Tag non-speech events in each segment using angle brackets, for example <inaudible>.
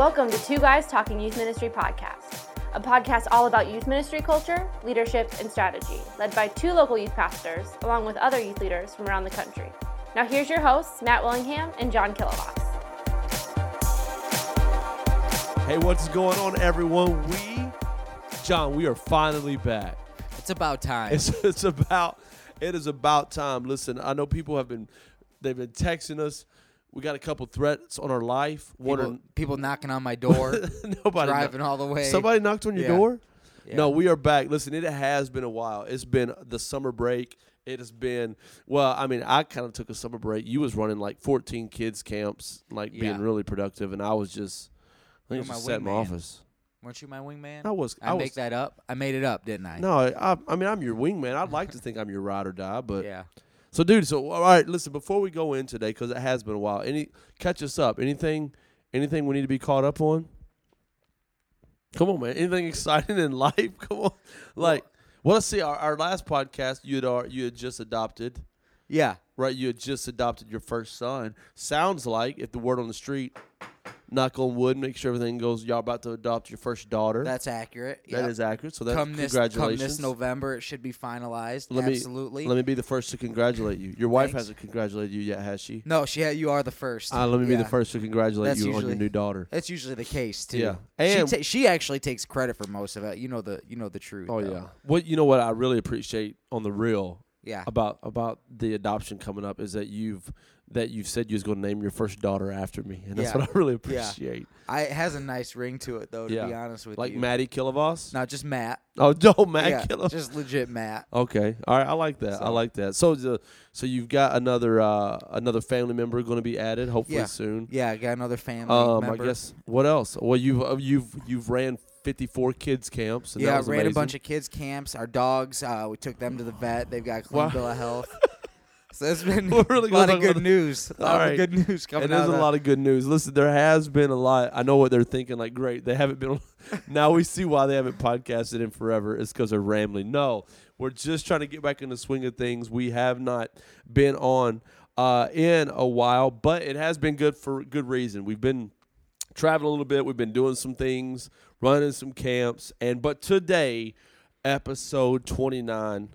Welcome to Two Guys Talking Youth Ministry podcast, a podcast all about youth ministry culture, leadership, and strategy, led by two local youth pastors, along with other youth leaders from around the country. Now, here's your hosts, Matt Willingham and John Killavas. Hey, what's going on, everyone? We, John, we are finally back. It's about time. It's it's about it is about time. Listen, I know people have been they've been texting us. We got a couple threats on our life. people, Wondering people knocking on my door, <laughs> nobody driving all the way. Somebody knocked on your Yeah. door? Yeah. No, we are back. Listen, it has been a while. It's been the summer break. It has been well. I mean, I kind of took a summer break. You was running like 14 kids camps, like Yeah. being really productive, and I was just, I You're think just sat in my office. Weren't you my wingman? I was. I, I, make that up. I made it up, didn't I? No, I, I mean I'm your wingman. I'd like to think I'm your ride or die, but Yeah. So dude. So all right, listen. Before we go in today, because it has been a while. Any catch us up? Anything? Anything we need to be caught up on? Come on, man. Anything <laughs> exciting in life? Come on. Like, well, let's see. Our, our last podcast, you had you had just adopted, Yeah. right? You had just adopted your first son. Sounds like if the word on the street, knock on wood, make sure everything goes. Y'all about to adopt your first daughter. That's accurate. That Yep. is accurate. So that's come this come this November, it should be finalized. Let me- Absolutely. Let me be the first to congratulate you. Your wife Thanks. hasn't congratulated you yet, has she? no, she. You are the first. Uh, let me be the first to congratulate That's you on your new daughter. That's usually the case too. Yeah. she, And- ta- she actually takes credit for most of it. You know the you know the truth. Oh though. yeah. What you know what I really appreciate on the real Yeah. about about the adoption coming up is that you've that you've said you was going to name your first daughter after me, and that's Yeah. what I really Yeah. appreciate. I, it has a nice ring to it though. To Yeah. be honest with you. Like you. Maddie Killavas. Not just Matt. Oh <laughs> no, Matt yeah, Killavas. just legit Matt. Okay, all right, I like that. I like that. So, the, so you've got another uh, another family member going to be added, hopefully Yeah. soon. Yeah, I got another family Um, I guess what else? Well, you've uh, you've you've ran fifty four kids camps. And that yeah, was ran a bunch of kids camps. Our dogs, uh, we took them to the vet. They've got a clean Wow. bill of health. <laughs> so it's been We're really a lot gonna of talk good about- news. A All lot right. of good news coming It out. is of a that. lot of good news. Listen, there has been a lot. I know what they're thinking. Like, great, they haven't been. <laughs> now we see why they haven't podcasted in forever. It's because they're rambling. No, we're just trying to get back in the swing of things. We have not been on uh, in a while, but it has been good for good reason. We've been traveling a little bit. We've been doing some things, running some camps, and but today, episode twenty nine.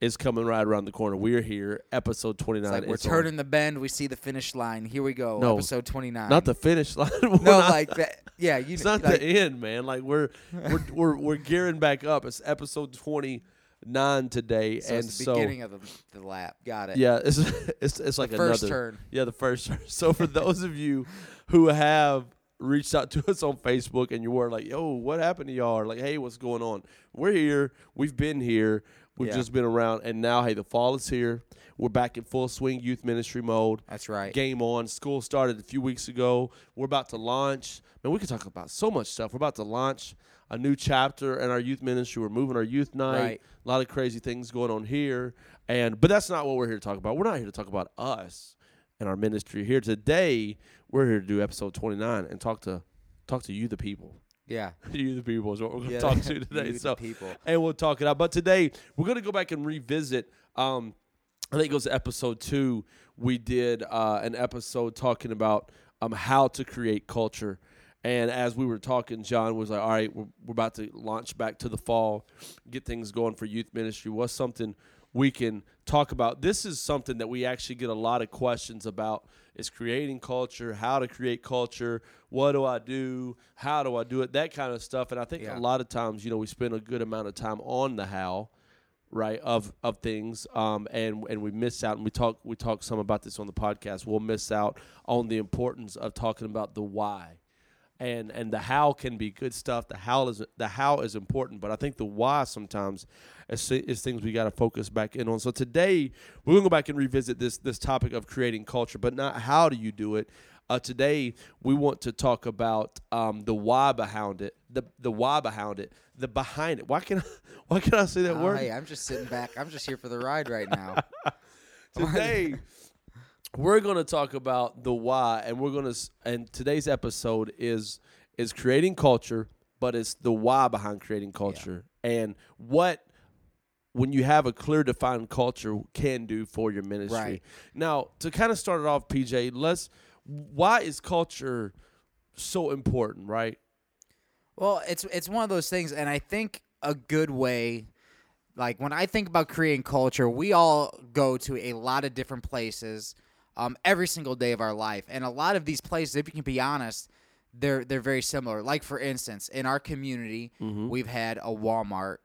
Is coming right around the corner. We're here, episode 29. It's like we're turning the bend. We see the finish line. Here we go. No, episode twenty nine. not the finish line. <laughs> No, not- like that. Yeah, you. <laughs> it's not like, the end, man. Like we're we're <laughs> we're we're gearing back up. It's episode twenty nine today, so and it's the so beginning of the, the lap. Got it. yeah, it's it's it's like the first another turn. yeah the first turn. So for those of you who have reached out to us on Facebook and you were like, "Yo, what happened to y'all?" Or like, "Hey, what's going on?" We're here. We've been here. We've Yeah. just been around, and now hey, the fall is here. We're back in full swing youth ministry mode. That's right. Game on. School started a few weeks ago. We're about to launch. Man, we could talk about so much stuff. We're about to launch a new chapter in our youth ministry. We're moving our youth night. Right. A lot of crazy things going on here. And but that's not what we're here to talk about. We're not here to talk about us and our ministry. Here today, we're here to do episode 29 and talk to talk to you the people. Yeah. <laughs> you the people is what we're going to Yeah. talk <laughs> to today. You, the so people. and we'll talk it out. But today we're gonna go back and revisit. Um, I think it was episode two. We did uh, an episode talking about um, how to create culture. And as we were talking, John was like, "All right, we're, we're about to launch back to the fall, get things going for youth ministry. What's something we can talk about?" This is something that we actually get a lot of questions about: is creating culture, how to create culture, what do I do, how do I do it, that kind of stuff. And I think Yeah. a lot of times, you know, we spend a good amount of time on the how, right of of things um and and we miss out and we talk we talk some about this on the podcast we'll miss out on the importance of talking about the why and and the how can be good stuff. The how is the how is important but i think the why sometimes is, is things we got to focus back in on. So today we're going to go back and revisit this this topic of creating culture but not how do you do it. Uh, today we want to talk about um, the why behind it the the why behind it the behind it. Why can I, <laughs> why can i say that Oh, word? hey, I'm just sitting back. I'm just here for the ride right now. <laughs> today <laughs> we're going to talk about the why and we're going to and today's episode is is creating culture but it's the why behind creating culture and what when you have a clear defined culture can do for your ministry Right. now to kind of start it off pj let's why is culture so important, right? Well, it's it's one of those things, and I think a good way, like when I think about Korean culture, we all go to a lot of different places, um, every single day of our life, and a lot of these places, if you can be honest, they're they're very similar. Like for instance, in our community, Mm-hmm. we've had a Walmart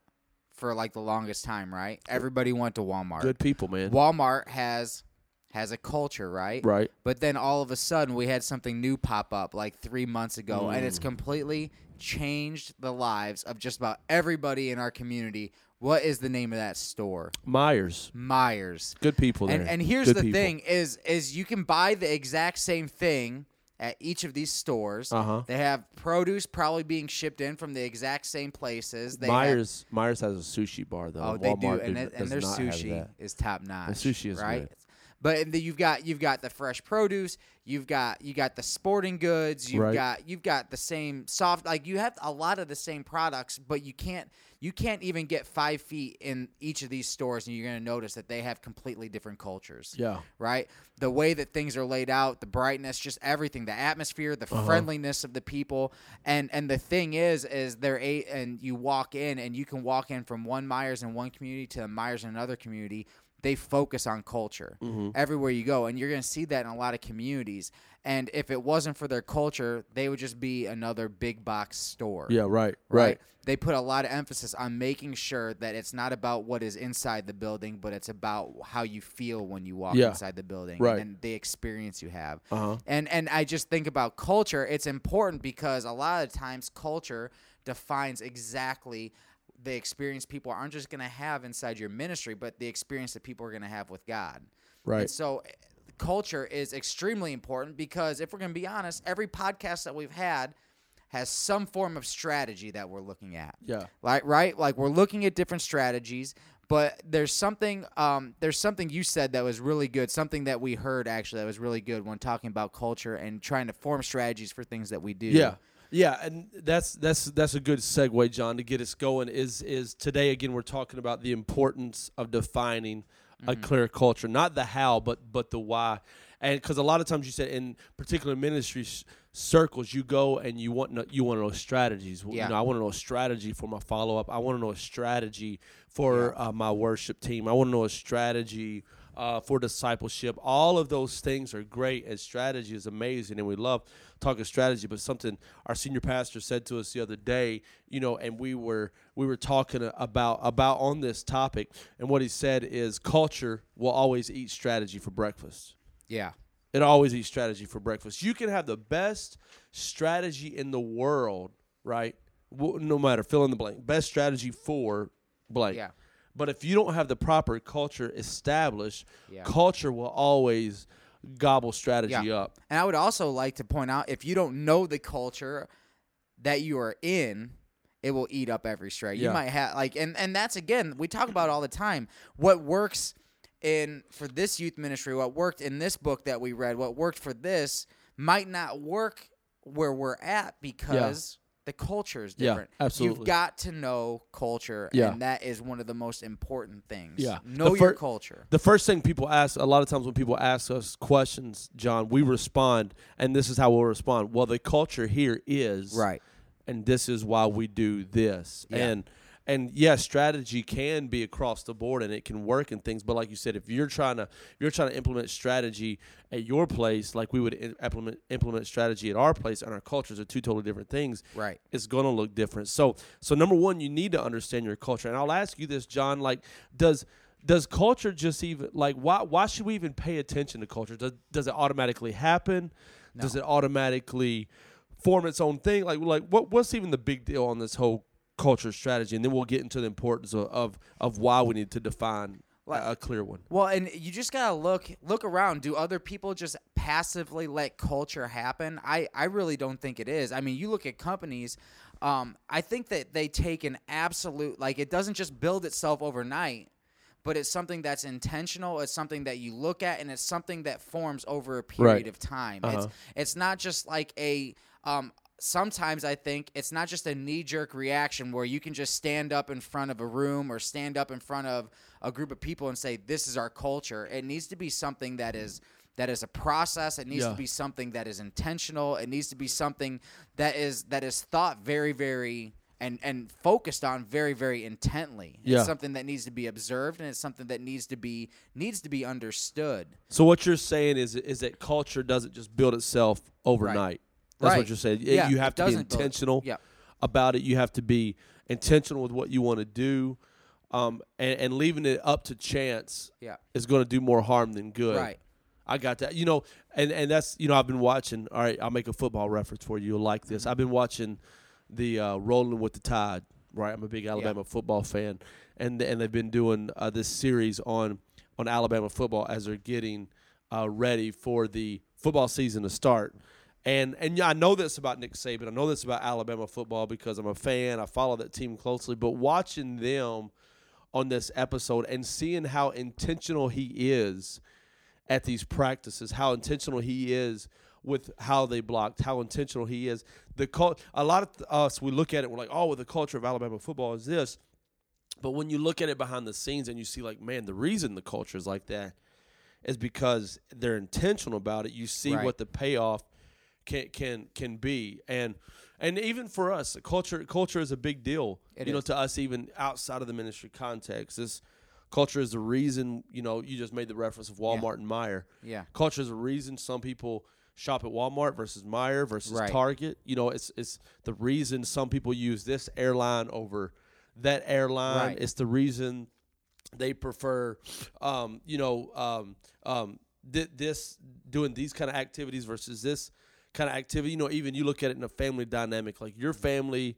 for like the longest time, right? Everybody went to Walmart. Good people, man. Walmart has has a culture, right? Right. But then all of a sudden we had something new pop up like three months ago, and Mm. it's completely changed the lives of just about everybody in our community. What is the name of that store? Meijer's. Meijer's. Good people there. And and here's Good the people. thing is is you can buy the exact same thing at each of these stores. Uh-huh. They have produce probably being shipped in from the exact same places. They have- Meijer's Meijer's has a sushi bar though. Oh, they do, and, it, and their sushi is top notch. The sushi is right. good. But then you've got you've got the fresh produce, you've got you got the sporting goods, you've Right. got you've got the same soft like you have a lot of the same products, but you can't you can't even get five feet in each of these stores, and you're gonna notice that they have completely different cultures Yeah. right? The way that things are laid out, the brightness, just everything, the atmosphere, the uh-huh. friendliness of the people, and and the thing is, is they're eight and you walk in and you can walk in from one Meijer's in one community to a Meijer's in another community. They focus on culture everywhere you go, and you're going to see that in a lot of communities. And if it wasn't for their culture, they would just be another big box store Yeah, right. right? Right. They put a lot of emphasis on making sure that it's not about what is inside the building, but it's about how you feel when you walk Yeah. inside the building Right. and the experience you have. Uh-huh. And and I just think about culture. It's important because a lot of times culture defines exactly the experience people aren't just going to have inside your ministry, but the experience that people are going to have with God. Right. And so culture is extremely important because if we're going to be honest, every podcast that we've had has some form of strategy that we're looking at. Yeah. Like right? Like we're looking at different strategies, but there's something um, there's something you said that was really good, something that we heard actually that was really good when talking about culture and trying to form strategies for things that we do. Yeah. Yeah, and that's that's that's a good segue, John, to get us going. Is is today again we're talking about the importance of defining a clear culture, not the how, but but the why. And because a lot of times you said in particular ministry s- circles, you go and you want no, you want to know strategies. Yeah. You know, I want to know a strategy for my follow up. I want to know a strategy for uh, my worship team. I want to know a strategy uh, for discipleship. All of those things are great, and strategy is amazing, and we love talking strategy. But something our senior pastor said to us the other day, you know, and we were we were talking about about on this topic, and what he said is culture will always eat strategy for breakfast. Yeah. It always eats strategy for breakfast. You can have the best strategy in the world, right? No matter fill in the blank. Best strategy for blank. Yeah. But if you don't have the proper culture established, Yeah. culture will always gobble strategy Yeah. up. And I would also like to point out if you don't know the culture that you are in, it will eat up every strategy. You Yeah. might have like and and that's again, we talk about all the time. What works in for this youth ministry, what worked in this book that we read, what worked for this might not work where we're at because the culture is Yeah, different. absolutely. You've got to know culture, Yeah. and that is one of the most important things. Yeah. Know The your fir- culture. The first thing people ask, a lot of times when people ask us questions, John, we respond, and this is how we'll respond. Well, the culture here is Right. and this is why we do this. Yeah. And and yes, strategy can be across the board and it can work in things. But like you said, if you're trying to if you're trying to implement strategy at your place, like we would implement implement strategy at our place, and our cultures are two totally different things. Right. It's gonna look different. So so number one, you need to understand your culture. And I'll ask you this, John. Like, does does culture just even like why why should we even pay attention to culture? Does does it automatically happen? Does it automatically form its own thing? Like like what what's even the big deal on this whole culture strategy? And then we'll get into the importance of of, of why we need to define Like- a, clear one. Well, and you just gotta look look around. Do other people just passively let culture happen? I I really don't think it is. I mean, you look at companies. Um, I think that they take an absolute like it doesn't just build itself overnight, but it's something that's intentional. It's something that you look at, and it's something that forms over a period Right. of time. Uh-huh. It's it's not just like a um. Sometimes I think it's not just a knee jerk reaction where you can just stand up in front of a room or stand up in front of a group of people and say this is our culture. It needs to be something that is that is a process. It needs Yeah. to be something that is intentional. It needs to be something that is that is thought very, very and and focused on very, very intently. Yeah. It's something that needs to be observed and it's something that needs to be needs to be understood. So what you're saying is is that culture doesn't just build itself overnight. That's what you're saying. Yeah, you have to be intentional yeah. about it. You have to be intentional with what you want to do, um, and, and leaving it up to chance Yeah. is going to do more harm than good. Right. I got that. You know, and and that's you know I've been watching. All right, I'll make a football reference for you. You'll like Mm-hmm. this. I've been watching the uh, Rolling with the Tide. Right, I'm a big Alabama football fan, and and they've been doing uh, this series on on Alabama football as they're getting uh, ready for the football season to start. And and I know this about Nick Saban. I know this about Alabama football because I'm a fan. I follow that team closely. But watching them on this episode and seeing how intentional he is at these practices, how intentional he is with how they blocked, how intentional he is. The cult, a lot of us we look at it, we're like, oh, well, the culture of Alabama football is this. But when you look at it behind the scenes and you see, like, man, the reason the culture is like that is because they're intentional about it. You see Right. what the payoff can can can be, and and even for us, culture culture is a big deal. It you know, is. to us, even outside of the ministry context, this culture is the reason. You know, you just made the reference of Walmart and Meijer. Yeah. Culture is a reason some people shop at Walmart versus Meijer versus Right. Target. You know, it's it's the reason some people use this airline over that airline. Right. It's the reason they prefer, um, you know, um, um, th- this doing these kind of activities versus this kind of activity. You know, even you look at it in a family dynamic, like your family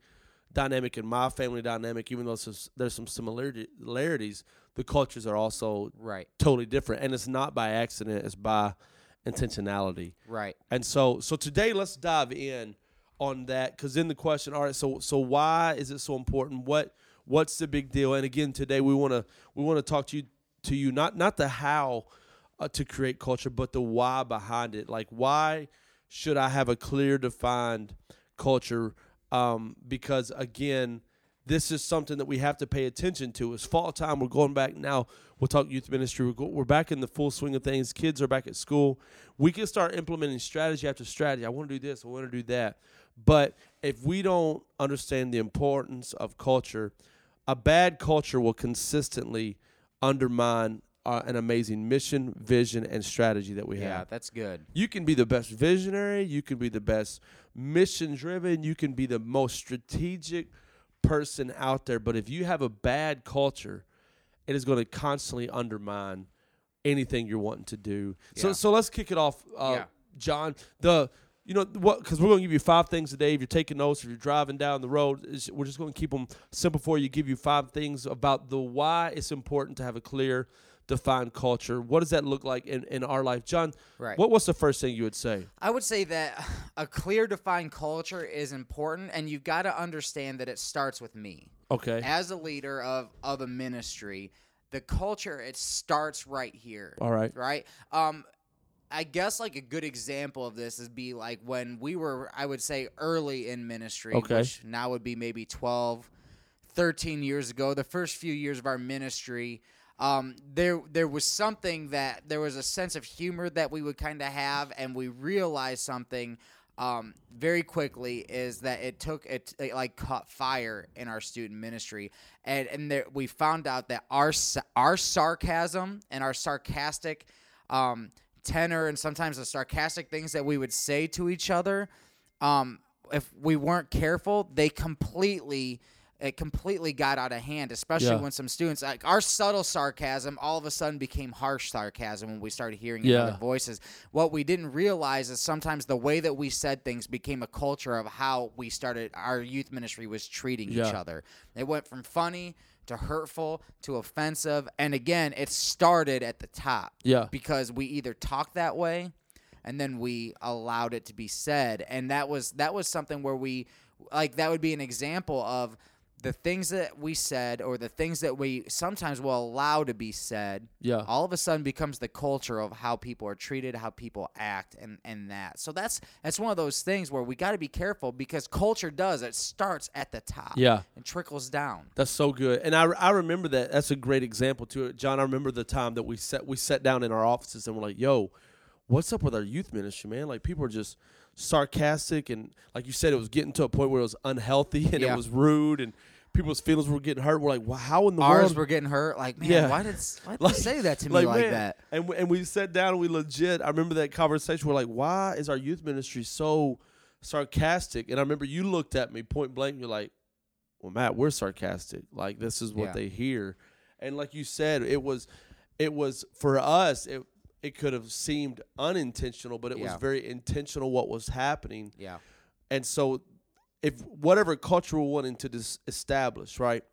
dynamic and my family dynamic. Even though there's, there's some similarities, the cultures are also Right. totally different, and it's not by accident; it's by intentionality. Right. And so, so today, let's dive in on that because then the question, all right, so so why is it so important? What what's the big deal? And again, today we want to we want to talk to you to you not not the how uh, to create culture, but the why behind it. Like why should I have a clear defined culture? Um, because again, this is something that we have to pay attention to. It's fall time. We're going back now. We'll talk youth ministry. We're, go, we're back in the full swing of things. Kids are back at school. We can start implementing strategy after strategy. I want to do this. I want to do that. But if we don't understand the importance of culture, a bad culture will consistently undermine uh, an amazing mission, vision, and strategy that we Yeah, have. Yeah, that's good. You can be the best visionary, you can be the best mission driven, you can be the most strategic person out there, but if you have a bad culture, it is going to constantly undermine anything you're wanting to do. So Yeah. so let's kick it off uh, Yeah. John. The you know what cuz we're going to give you five things today if you're taking notes if you're driving down the road we're just going to keep them simple for you give you five things about the why it's important to have a clear defined culture. What does that look like in, in our life? John, Right. what was the first thing you would say? I would say that a clear, defined culture is important, and you've got to understand that it starts with me. Okay. As a leader of, of a ministry, the culture, it starts right here. All right. Right? Um, I guess like a good example of this is be like when we were, I would say, early in ministry, Okay. which now would be maybe 12, 13 years ago, the first few years of our ministry. Um, there, there was something that there was a sense of humor that we would kind of have, and we realized something um, very quickly is that it took it, it like caught fire in our student ministry, and and there, we found out that our our sarcasm and our sarcastic um, tenor and sometimes the sarcastic things that we would say to each other, um, if we weren't careful, they completely it completely got out of hand, especially Yeah. when some students like our subtle sarcasm all of a sudden became harsh sarcasm when we started hearing Yeah. other voices. What we didn't realize is sometimes the way that we said things became a culture of how we started our youth ministry was treating each other. It went from funny to hurtful to offensive, and again, it started at the top Yeah. because we either talked that way and then we allowed it to be said and that was that was something where we like that would be an example of the things that we said or the things that we sometimes will allow to be said Yeah. all of a sudden becomes the culture of how people are treated how people act and and that so that's that's one of those things where we got to be careful because culture does it starts at the top Yeah. and trickles down That's so good, and I, I remember that. That's a great example to it, John. I remember the time that we sat we sat down in our offices and we're like, "Yo, what's up with our youth ministry, man? Like people are just sarcastic and like you said, it was getting to a point where it was unhealthy <laughs> and Yeah. it was rude and people's feelings were getting hurt. We're like, well, how in the Ours world? were getting hurt. Like, man, Yeah. why did why did <laughs> Like- they say that to me like, man, that? And we, and we sat down and we legit. I remember that conversation. We're like, why is our youth ministry so sarcastic? And I remember you looked at me point blank. You're like, well, Matt, we're sarcastic. Like this is what Yeah. they hear. And like you said, it was, it was for us. It it could have seemed unintentional, but it was very intentional what was happening. Yeah. And so, if whatever culture we're wanting to dis- establish, right?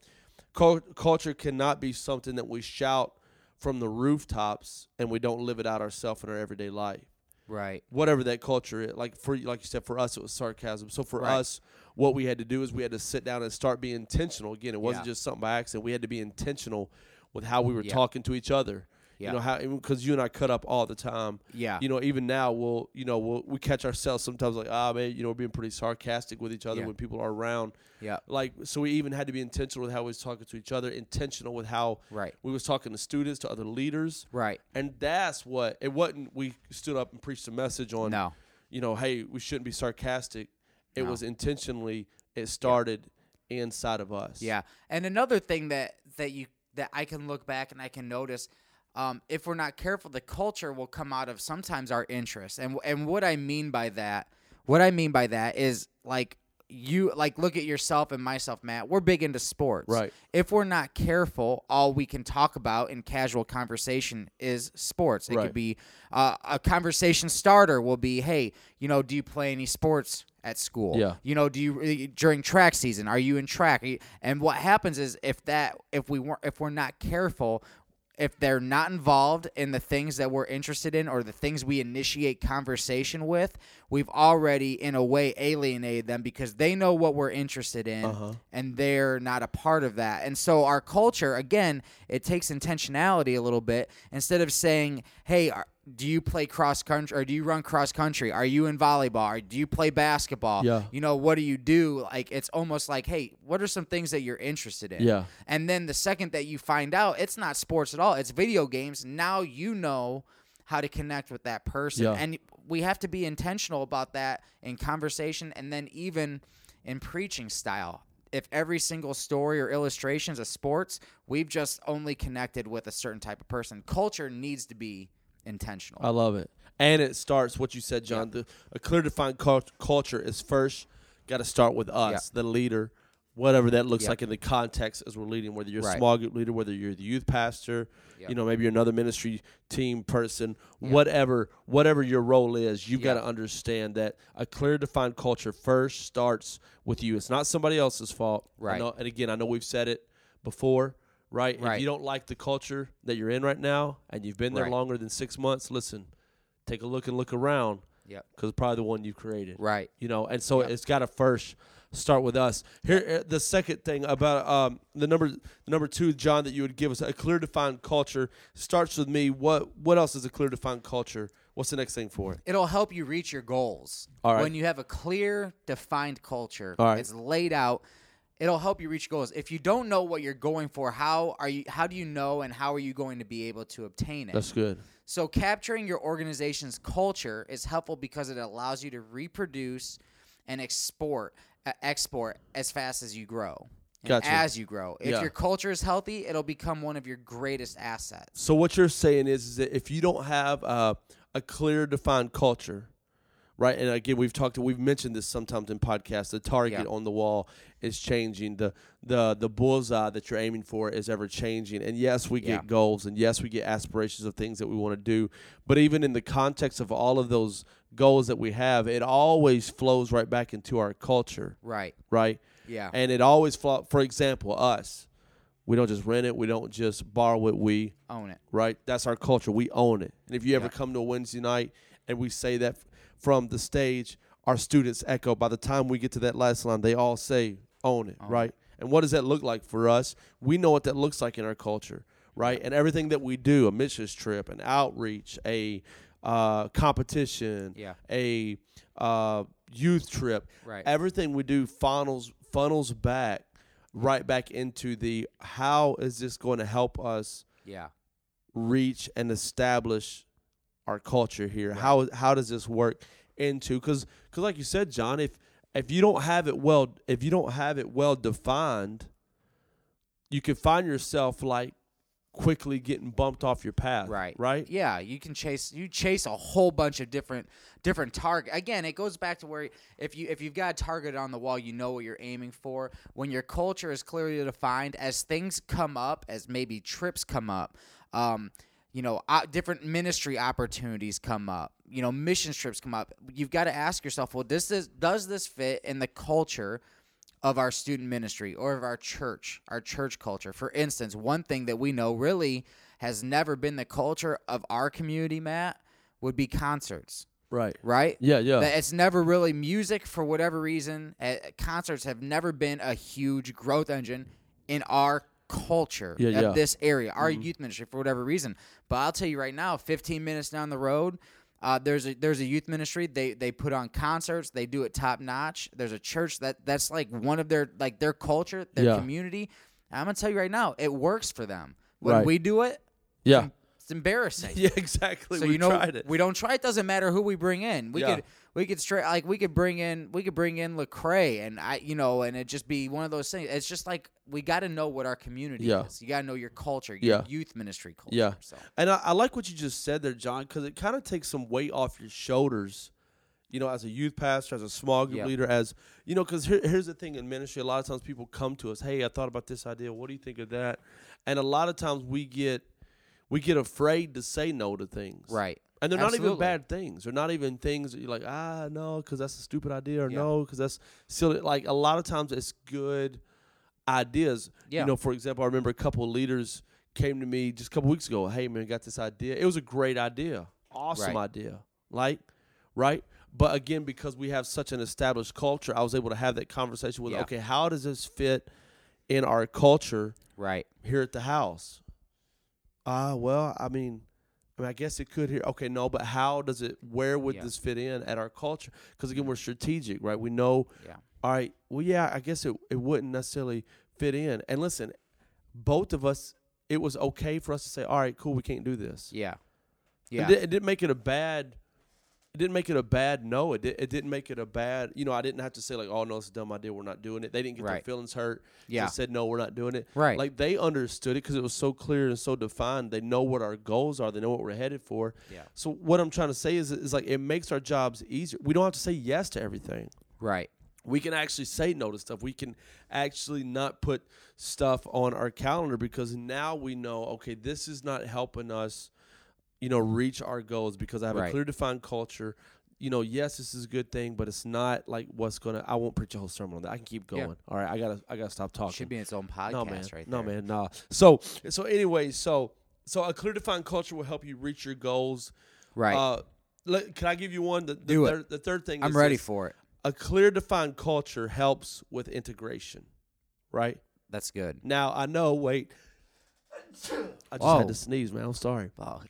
Cul- culture cannot be something that we shout from the rooftops and we don't live it out ourselves in our everyday life. Right. Whatever that culture is, like for like you said, for us it was sarcasm. So for Right. us, what we had to do is we had to sit down and start being intentional. Again, it wasn't Yeah. just something by accident. We had to be intentional with how we were Yeah. talking to each other. Yeah. You know how because you and I cut up all the time Yeah. you know, even now we'll, you know, we'll, we catch ourselves sometimes like, ah, man, you know, we're being pretty sarcastic with each other Yeah. when people are around. Yeah. Like, so we even had to be intentional with how we was talking to each other, intentional with how Right. we was talking to students, to other leaders. Right. And that's what, it wasn't, we stood up and preached a message on, No. you know, hey, we shouldn't be sarcastic. It No. was intentionally, it started inside of us. Yeah. And another thing that that you that I can look back and I can notice um, if we're not careful, the culture will come out of sometimes our interests. And and what I mean by that, what I mean by that is like you like look at yourself and myself, Matt. We're big into sports. Right. If we're not careful, all we can talk about in casual conversation is sports. It Right. could be uh, a conversation starter will be, hey, you know, do you play any sports at school? Yeah. You know, do you during track season? Are you in track? You- And what happens is if that if we weren't if we're not careful, if they're not involved in the things that we're interested in or the things we initiate conversation with, we've already in a way alienated them because they know what we're interested in Uh-huh. and they're not a part of that. And so our culture again, it takes intentionality a little bit instead of saying, "Hey, do you play cross country or do you run cross country? Are you in volleyball? Or do you play basketball? Yeah. You know, what do you do? Like it's almost like, "Hey, what are some things that you're interested in?" Yeah. And then the second that you find out it's not sports at all, it's video games, now you know how to connect with that person. Yeah. And we have to be intentional about that in conversation and then even in preaching style. If every single story or illustration is a sports, we've just only connected with a certain type of person. Culture needs to be intentional. I love it. And it starts what you said, John. The, a clear defined cult- culture is first got to start with us, the leader, whatever that looks like in the context as we're leading. Whether you're a Right. small group leader, whether you're the youth pastor, you know, maybe you're another ministry team person, whatever, whatever your role is, you've got to understand that a clear defined culture first starts with you. It's not somebody else's fault. I Right. know- and again, I know we've said it before. Right? If you don't like the culture that you're in right now and you've been there Right. longer than six months, listen, take a look and look around Yep. because probably the one you've created. Right. You know, and so Yep. it's got to first start with us. Here, uh, the second thing about um, the number the number two, John, that you would give us a clear defined culture starts with me. What what else is a clear defined culture? What's the next thing for it? It'll help you reach your goals. All right. When you have a clear, defined culture, All right. it's laid out. It'll help you reach goals. If you don't know what you're going for, how are you? How do you know, and how are you going to be able to obtain it? That's good. So capturing your organization's culture is helpful because it allows you to reproduce and export uh, export as fast as you grow. Gotcha. As you grow, if Yeah. your culture is healthy, it'll become one of your greatest assets. So what you're saying is, is that if you don't have uh, a clear defined culture, right? And again, we've talked, we've mentioned this sometimes in podcasts. The target Yeah. on the wall is changing. The the the bullseye that you're aiming for is ever changing. And yes, we Yeah. get goals, and yes, we get aspirations of things that we want to do. But even in the context of all of those goals that we have, it always flows right back into our culture, Right. right? Yeah. And it always flow. For example, us. We don't just rent it. We don't just borrow it. We Own it. right? That's our culture. We own it. And if you ever come to a Wednesday night and we say that from the stage, our students echo. By the time we get to that last line, they all say, own it, Own right? And what does that look like for us? We know what that looks like in our culture, right? And everything that we do, a missions trip, an outreach, a uh, competition, Yeah. a uh, youth trip, Right. everything we do funnels funnels back right back into the how is this going to help us Yeah. reach and establish our culture here? How how does this work into because because like you said, John, if if you don't have it well if you don't have it well defined, you can find yourself like quickly getting bumped off your path. Right. Right. Yeah, you can chase you chase a whole bunch of different different target. Again, it goes back to where if you if you've got a target on the wall, you know what you're aiming for. When your culture is clearly defined, as things come up, as maybe trips come up, um, you know, different ministry opportunities come up. You know, mission trips come up. You've got to ask yourself, well, does this does this fit in the culture? of our student ministry or of our church, our church culture. For instance, one thing that we know really has never been the culture of our community, Matt, would be concerts. Right. Right? Yeah. Yeah. That it's never really music for whatever reason. Uh, concerts have never been a huge growth engine in our culture Yeah, of yeah. Mm-hmm. this area, our youth ministry for whatever reason. But I'll tell you right now, 15 minutes down the road, uh, there's a there's a youth ministry. They they put on concerts. They do it top notch. There's a church that that's like one of their like their culture, their Yeah. community. I'm gonna tell you right now, it works for them. When Right. we do it, yeah. it's embarrassing. <laughs> Yeah. Exactly. So we you know we don't try. It doesn't matter who we bring in. We Yeah. could we could straight like we could bring in we could bring in Lecrae and I you know and it just be one of those things. It's just like we got to know what our community Yeah. is. You got to know your culture, your Yeah. youth ministry culture. Yeah. So And I, I like what you just said there, John, because it kind of takes some weight off your shoulders. You know, as a youth pastor, as a small group Yeah. leader, as you know, because here, here's the thing in ministry. A lot of times people come to us, "Hey, I thought about this idea. What do you think of that?" And a lot of times we get we get afraid to say no to things, right. And they're not even bad things. They're not even things that you're like, ah, no, because that's a stupid idea, or Yeah. no, because that's silly. Like a lot of times, it's good ideas. Yeah. You know, for example, I remember a couple of leaders came to me just a couple weeks ago. Hey, man, got this idea. It was a great idea, awesome Right. idea, like, right? But again, because we have such an established culture, I was able to have that conversation with, Yeah. okay, how does this fit in our culture? Right. here at the house. Ah, well, I mean, I mean, I guess it could here. Okay, no, but how does it? Where would Yeah. this fit in at our culture? Because again, we're strategic, right? We know. Yeah. All right. Well, yeah, I guess it it wouldn't necessarily fit in. And listen, both of us, it was okay for us to say, all right, cool, we can't do this. Yeah. It, Yeah. di- it didn't make it a bad. It didn't make it a bad no. It, di- it didn't make it a bad. You know, I didn't have to say like, "Oh no, it's a dumb idea. We're not doing it." They didn't get their feelings hurt. Yeah. They said, "No, we're not doing it." Right. Like they understood it because it was so clear and so defined. They know what our goals are. They know what we're headed for. Yeah. So what I'm trying to say is, is like it makes our jobs easier. We don't have to say yes to everything. Right. We can actually say no to stuff. We can actually not put stuff on our calendar because now we know, okay, this is not helping us, you know, reach our goals because I have a clear defined culture. You know, yes, this is a good thing, but it's not like what's gonna. I won't preach a whole sermon on that. I can keep Yeah. going. All right, I gotta, I gotta stop talking. Should be in its own podcast no man, right no there. man, no. So, so anyway, so, so a clear defined culture will help you reach your goals. Right. Uh, let, can I give you one? The, the Do it. third, The third thing. I'm ready this. for it. A clear defined culture helps with integration, right? That's good. Now I know. Wait, I just Whoa. had to sneeze, man. I'm sorry. Oh,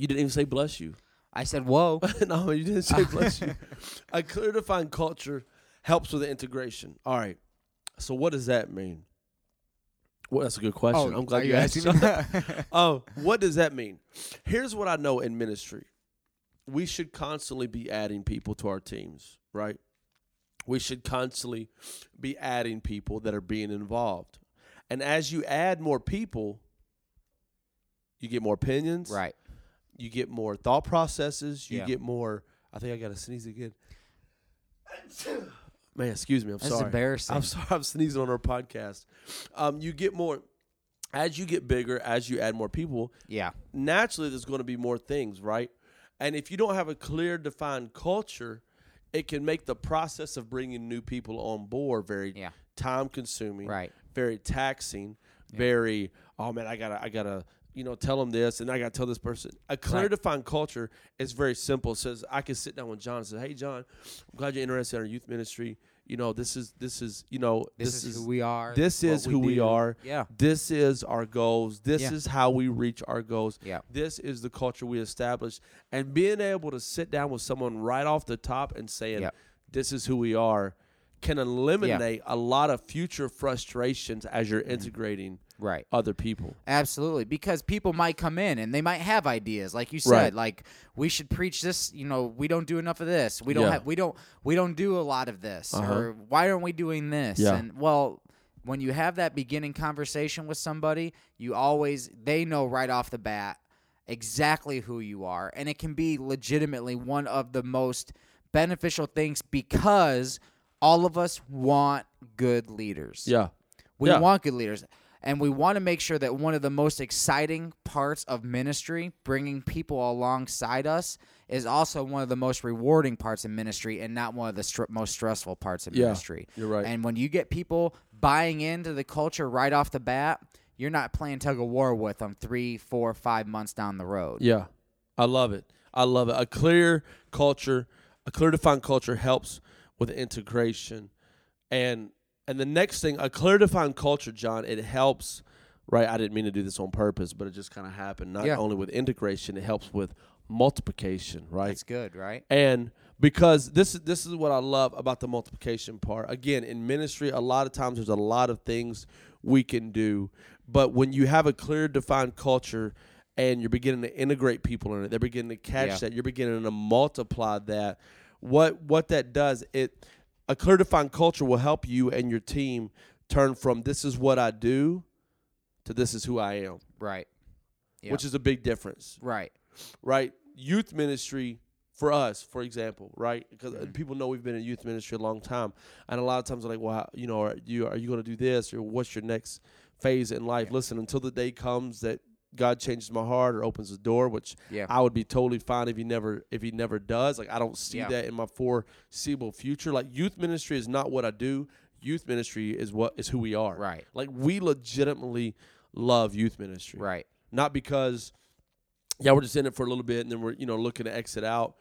You didn't even say bless you. I said, "Whoa." <laughs> no, you didn't say bless you. <laughs> A clear defined culture helps with the integration. All right. So what does that mean? Well, that's a good question. Oh, I'm glad you asked. <laughs> Oh, what does that mean? Here's what I know in ministry. We should constantly be adding people to our teams, right? We should constantly be adding people that are being involved. And as you add more people, you get more opinions, right. You get more thought processes, you Yeah. get more I think I got to sneeze again. Man, excuse me. I'm That's sorry. embarrassing. I'm sorry. <laughs> I'm sneezing on our podcast. Um, you get more as you get bigger, as you add more people, Yeah. naturally there's going to be more things, right? And if you don't have a clear defined culture, it can make the process of bringing new people on board very Yeah. time consuming, Right. very taxing, very oh man, I got to I got to you know tell them this and I got to tell this person. A clear Right. defined culture is very simple. It says I can sit down with John and say, "Hey John, I'm glad you're interested in our youth ministry. You know, this is this is, you know, This, is, who we are. this is who we do. are. Yeah. This is our goals. This Yeah. is how we reach our goals. Yeah. This is the culture we establish. And being able to sit down with someone right off the top and saying, Yeah. this is who we are, can eliminate a lot of future frustrations as you're mm-hmm. integrating Right. other people. Absolutely, because people might come in and they might have ideas, like you said, Right. like we should preach this. You know, we don't do enough of this. We don't Yeah. have. We don't. We don't do a lot of this. Uh-huh. Or why aren't we doing this? Yeah. And well, when you have that beginning conversation with somebody, you always they know right off the bat exactly who you are, and it can be legitimately one of the most beneficial things because all of us want good leaders. Yeah. We Yeah. want good leaders. And we want to make sure that one of the most exciting parts of ministry, bringing people alongside us, is also one of the most rewarding parts of ministry and not one of the str- most stressful parts of Yeah, ministry. you're right. And when you get people buying into the culture right off the bat, you're not playing tug of war with them three, four, five months down the road. Yeah. I love it. I love it. A clear culture, a clear defined culture helps with integration. And and the next thing, a clear defined culture, John, it helps right? I didn't mean to do this on purpose, but it just kind of happened. Not Yeah. only with integration, it helps with multiplication, right? That's good, right? And because this is this is what I love about the multiplication part. Again, in ministry, a lot of times there's a lot of things we can do, but when you have a clear, defined culture and you're beginning to integrate people in it, they're beginning to catch Yeah. that. You're beginning to multiply that. What what that does, it a clear, defined culture will help you and your team turn from this is what I do to this is who I am, Right. Yeah. which is a big difference Right. right? Youth ministry for us, for example, right? Because Mm-hmm. people know we've been in youth ministry a long time, and a lot of times they're like, "Well, how, you know, are you are you going to do this, or what's your next phase in life?" Listen, until the day comes that God changes my heart or opens the door, which Yeah. I would be totally fine if he never if he never does. Like I don't see Yeah. that in my foreseeable future. Like youth ministry is not what I do. Youth ministry is what is who we are. Right. Like we legitimately love youth ministry Right. not because yeah we're just in it for a little bit and then we're you know looking to exit out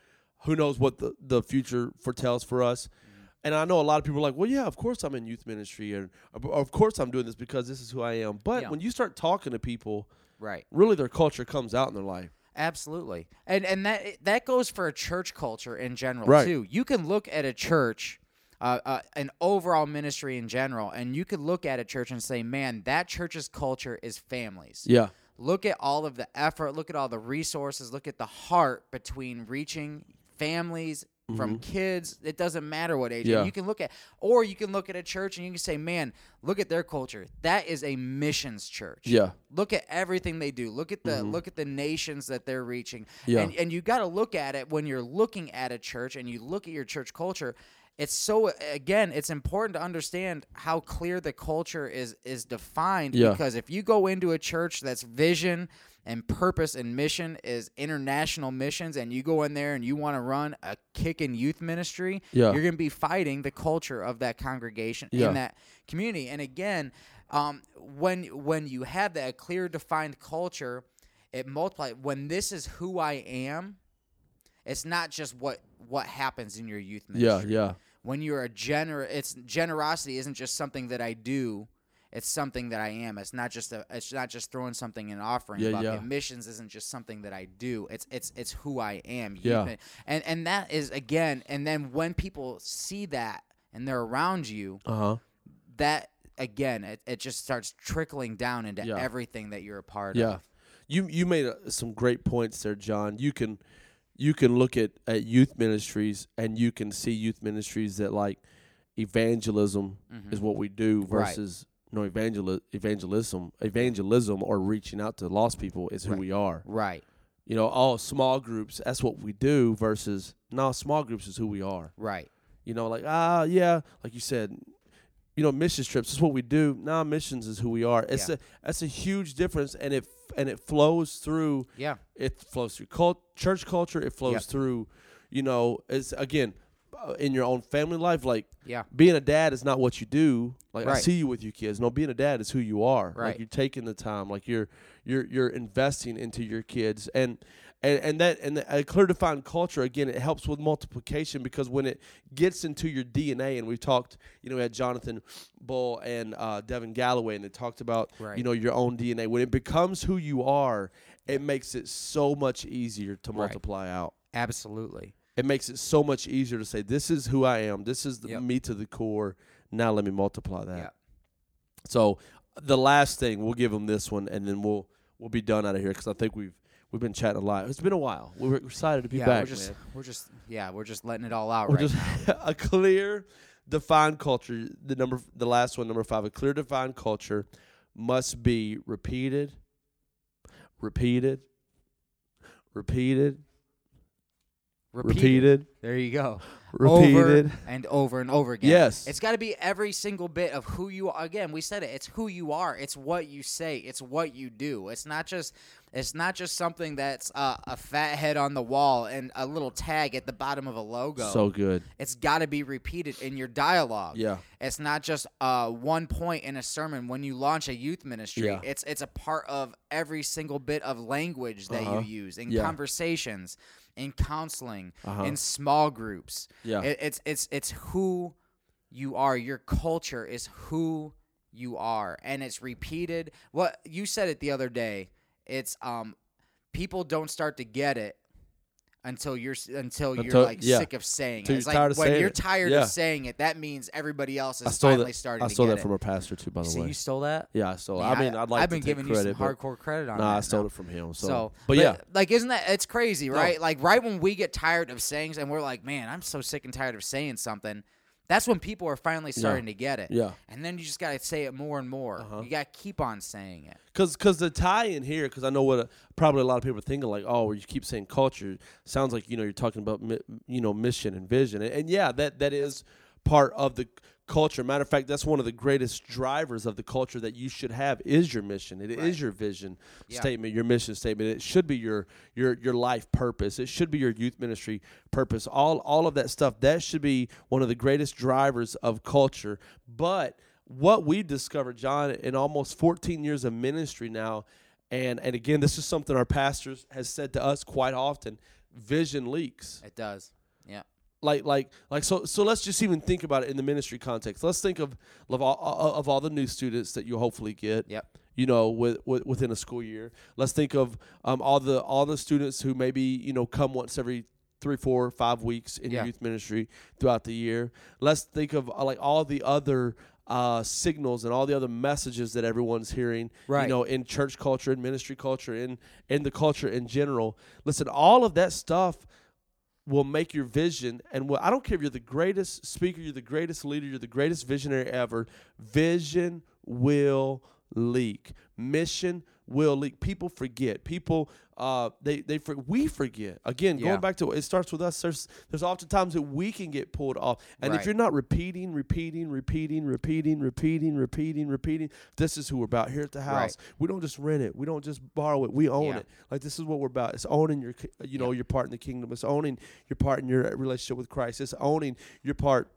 who knows what the, the future foretells for us Mm-hmm. and i know a lot of people are like well yeah of course i'm in youth ministry and of course i'm doing this because this is who i am but Yeah. when you start talking to people Right. really their culture comes out in their life Absolutely, and and that that goes for a church culture in general Right. too. You can look at a church, uh, uh, an overall ministry in general, and you could look at a church and say, "Man, that church's culture is families." yeah Look at all of the effort. Look at all the resources. Look at the heart between reaching families from kids. It doesn't matter what age. Mm-hmm. Yeah. You can look at, or you can look at a church and you can say, "Man, look at their culture. That is a missions church." Yeah. Mm-hmm. Look at everything they do. Look at the look at the nations that they're reaching. Yeah. And and you got to look at it when you're looking at a church and you look at your church culture. It's so again, it's important to understand how clear the culture is is defined Yeah. because if you go into a church that's vision and purpose and mission is international missions and you go in there and you want to run a kicking youth ministry, Yeah. you're going to be fighting the culture of that congregation Yeah. in that community. And again, um, when when you have that clear defined culture, it multiplies. When this is who I am, it's not just what what happens in your youth ministry. yeah yeah. When you're a gener, it's generosity isn't just something that I do. It's something that I am. It's not just a. It's not just throwing something in an offering Yeah, bucket. yeah. Missions isn't just something that I do. It's it's it's who I am. Yeah. and and that is again. And then when people see that and they're around you, uh-huh that again, it, it just starts trickling down into Yeah. everything that you're a part Yeah, of. you you made uh, some great points there, John. You can you can look at, at youth ministries and you can see youth ministries that like evangelism is what we do Mm-hmm. Versus no evangel evangelism evangelism or reaching out to lost people is who Right. we are. Right, You know, all small groups that's what we do versus no small groups is who we are. right, You know, like ah yeah, like you said, you know, missions trips is what we do. Nah, missions is who we are. It's Yeah. a that's a huge difference, and it and it flows through. yeah, It flows through cult, church culture. It flows through, you know, it's again in your own family life. Like yeah, being a dad is not what you do. Like I see you with your kids. No, being a dad is who you are. Right. Like you're taking the time. Like you're you're you're investing into your kids and. And, and that and a clear defined culture again it helps with multiplication because when it gets into your DNA and we've talked you know we had Jonathan Bull and uh, Devin Galloway and they talked about Right. you know your own DNA when it becomes who you are it makes it so much easier to Right. multiply out absolutely. It makes it so much easier to say this is who I am. This is the, Yep. me to the core. Now let me multiply that. Yeah. So the last thing we'll give them this one, and then we'll we'll be done out of here because I think we've we've been chatting a lot. It's been a while. We're excited to be yeah, back. we're just man. we're just yeah, we're just letting it all out We're right just now. <laughs> a clear, defined culture. The number, the last one, number five. A clear, defined culture must be repeated, repeated, repeated, repeated, There you go. repeated. Over and over and over again. Yes. It's got to be every single bit of who you are. Again, we said it. It's who you are. It's what you say. It's what you do. It's not just it's not just something that's uh, a fat head on the wall and a little tag at the bottom of a logo. So good. it's got to be repeated in your dialogue. Yeah. It's not just uh, one point in a sermon when you launch a youth ministry. Yeah. It's it's a part of every single bit of language that Uh-huh. you use in Yeah. conversations, in counseling, Uh-huh. in small groups. Yeah. It, it's it's it's who you are. Your culture is who you are, and it's repeated. What you said it the other day. It's um, people don't start to get it until you're until, Until- you're like yeah. sick of saying Till it. It's you're like tired of when saying you're it. tired Yeah. of saying it, that means everybody else I is stole finally that. starting I to stole get that it. from our pastor too, by the See, way. you stole that. Yeah, I stole. it. Yeah, I mean, I'd like I've been to take giving credit, you some hardcore credit on nah, that. I stole now. it from him. So, So, but, yeah, like, isn't that it's crazy, No. right? Like, right when we get tired of saying, and we're like, man, I'm so sick and tired of saying something. That's when people are finally starting to get it. yeah. And then you just gotta say it more and more. Uh-huh. You gotta keep on saying it. Cause, cause the tie in here, cause I know what uh probably a lot of people are thinking, like, oh, you keep saying culture, sounds like you know you're talking about mi- you know mission and vision, and, and yeah, that that is part of the culture. Matter of fact, that's one of the greatest drivers of the culture that you should have is your mission. It is Right. your vision Yeah. statement, your mission statement. It should be your your your life purpose. It should be your youth ministry purpose. All all of that stuff that should be one of the greatest drivers of culture. But what we discovered, John, in almost 14 years of ministry now, and and again, this is something our pastors has said to us quite often: vision leaks It does. Yeah. Like like like so so let's just even think about it in the ministry context let's think of of all, of all the new students that you hopefully get Yep. you know with, with within a school year let's think of um, all the all the students who maybe you know come once every three four five weeks in Yeah. youth ministry throughout the year let's think of uh, like all the other uh, signals and all the other messages that everyone's hearing right. you know in church culture in ministry culture in in the culture in general listen all of that stuff will make your vision and will, I don't care if you're the greatest speaker, you're the greatest leader, you're the greatest visionary ever. Vision will leak. Mission will leak. People forget. People uh they they for, we forget. Again, Yeah. going back to it starts with us. There's there's oftentimes that we can get pulled off. And if you're not repeating, repeating, repeating, repeating, repeating, repeating, repeating, this is who we're about here at the house. We don't just rent it. We don't just borrow it. We own Yeah. it. Like this is what we're about. It's owning your, you know, your part in the kingdom. It's owning your part in your relationship with Christ. It's owning your part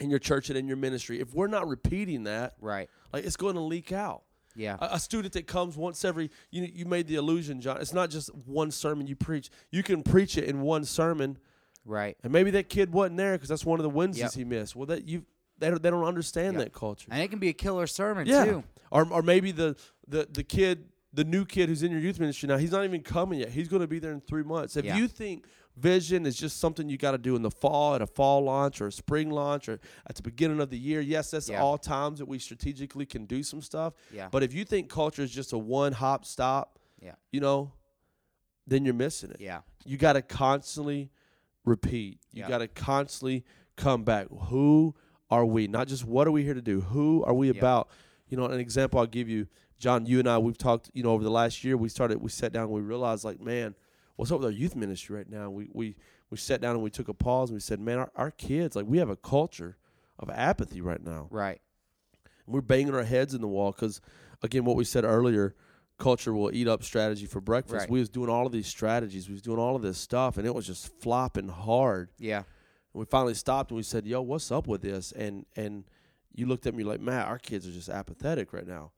in your church and in your ministry. If we're not repeating that, Right. like it's going to leak out. Yeah. A, a student that comes once every, you you made the illusion, John. It's not just one sermon you preach. You can preach it in one sermon, right. and maybe that kid wasn't there because that's one of the Wednesdays Yep. he missed. Well, that you they don't, they don't understand Yep. that culture. And it can be a killer sermon Yeah. too. Or or maybe the the the kid, the new kid who's in your youth ministry now, he's not even coming yet. He's going to be there in three months. If Yeah. you think vision is just something you got to do in the fall at a fall launch or a spring launch or at the beginning of the year, yes, that's Yeah. all times that we strategically can do some stuff. Yeah. But if you think culture is just a one hop stop, Yeah. you know, then you're missing it. Yeah. You got to constantly repeat. You Yeah. got to constantly come back. Who are we? Not just what are we here to do? Who are we Yeah. about? You know, an example I'll give you, John. You and I, we've talked. You know, over the last year, we started. We sat down. We realized, like, man, what's up with our youth ministry right now? We we we sat down and we took a pause and we said, man, our, our kids, like, we have a culture of apathy right now. Right. We're banging our heads in the wall because, again, what we said earlier, culture will eat up strategy for breakfast. Right. We was doing all of these strategies. We was doing all of this stuff, and it was just flopping hard. Yeah. And we finally stopped and we said, "Yo, what's up with this?" And and you looked at me like, "Matt, our kids are just apathetic right now."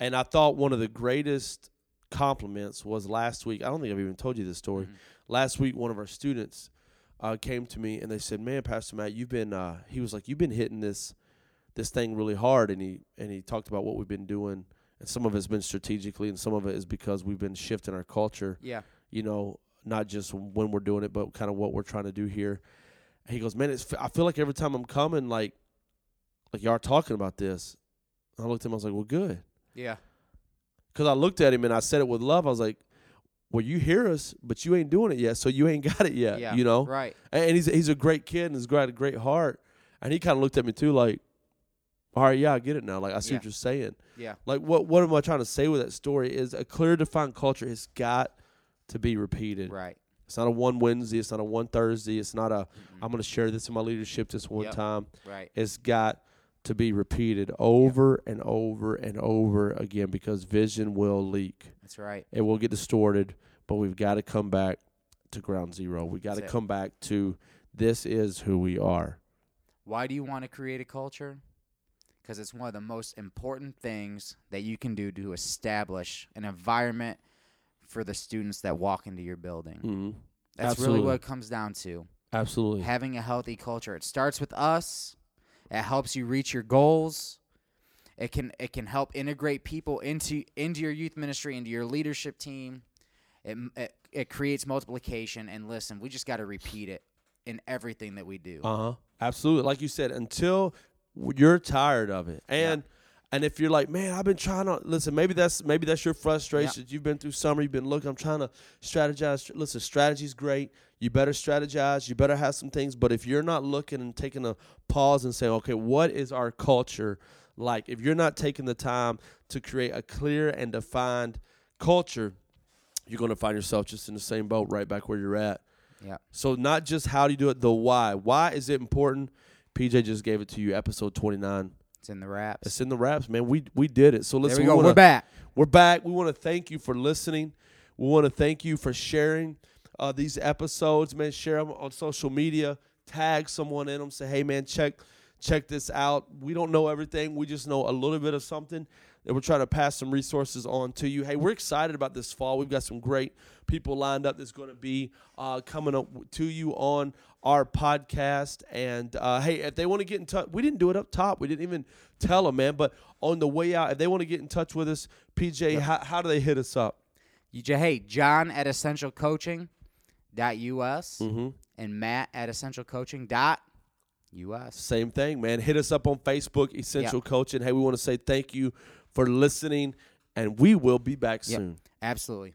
And I thought one of the greatest compliments was last week. I don't think I've even told you this story. Mhm. Last week, one of our students uh, came to me and they said, "Man, Pastor Matt, you've been," uh, he was like, "You've been hitting this this thing really hard," and he and he talked about what we've been doing. And some of it's been strategically, and some of it is because we've been shifting our culture Yeah. you know, not just when we're doing it, but kind of what we're trying to do here. And he goes, man, it's, I feel like every time I'm coming, like, like y'all are talking about this, I looked at him. I was like, "Well, good," Yeah. Because I looked at him and I said it with love. I was like, "Well, you hear us, but you ain't doing it yet, so you ain't <laughs> got it yet." Yeah. You know. Right. And he's he's a great kid and he's got a great heart. And he kind of looked at me too, like, "All right, yeah, I get it now. Like, I see Yeah. what you're saying. Yeah. Like, what what am I trying to say with that story? Is a clear, defined culture has got to be repeated. Right. It's not a one Wednesday. It's not a one Thursday. It's not a I'm going to share this in my leadership this one Yep. time. Right. It's got to be repeated over and over and over again because vision will leak. That's right. It will get distorted, but we've got to come back to ground zero. We got to come back to this is who we are. Why do you want to create a culture? Because it's one of the most important things that you can do to establish an environment for the students that walk into your building. Mm-hmm. That's Absolutely. really what it comes down to. Absolutely. Having a healthy culture. It starts with us. It helps you reach your goals. It can it can help integrate people into into your youth ministry, into your leadership team. It it, it creates multiplication. And listen, we just got to repeat it in everything that we do. Uh huh. Absolutely. Like you said, until you're tired of it, and and if you're like, man, I've been trying to listen. Maybe that's maybe that's your frustration. Yeah. You've been through summer. You've been looking. I'm trying to strategize. Listen, strategy's great. You better strategize. You better have some things. But if you're not looking and taking a pause and saying, okay, what is our culture like? If you're not taking the time to create a clear and defined culture, you're going to find yourself just in the same boat, right back where you're at. Yeah. So not just how do you do it, the why. Why is it important? PJ just gave it to you, episode 29. It's in the wraps. It's in the raps, man. We we did it. So listen, we go. wanna, We're back. We're back. We want to thank you for listening. We want to thank you for sharing uh, these episodes, man. Share them on social media. Tag someone in them. Say, hey, man, check check this out. We don't know everything. We just know a little bit of something. That we're trying to pass some resources on to you. Hey, we're excited about this fall. We've got some great people lined up that's going to be uh, coming up to you on our podcast. And uh, hey, if they want to get in touch, we didn't do it up top. We didn't even tell them, man. But on the way out, if they want to get in touch with us, PJ, how, how do they hit us up? You hey, John at essentialcoaching.us Mm-hmm. and Matt at essential coaching dot us. Same thing, man. Hit us up on Facebook, Essential Coaching. Hey, we want to say thank you for listening, and we will be back Yep. soon. Absolutely.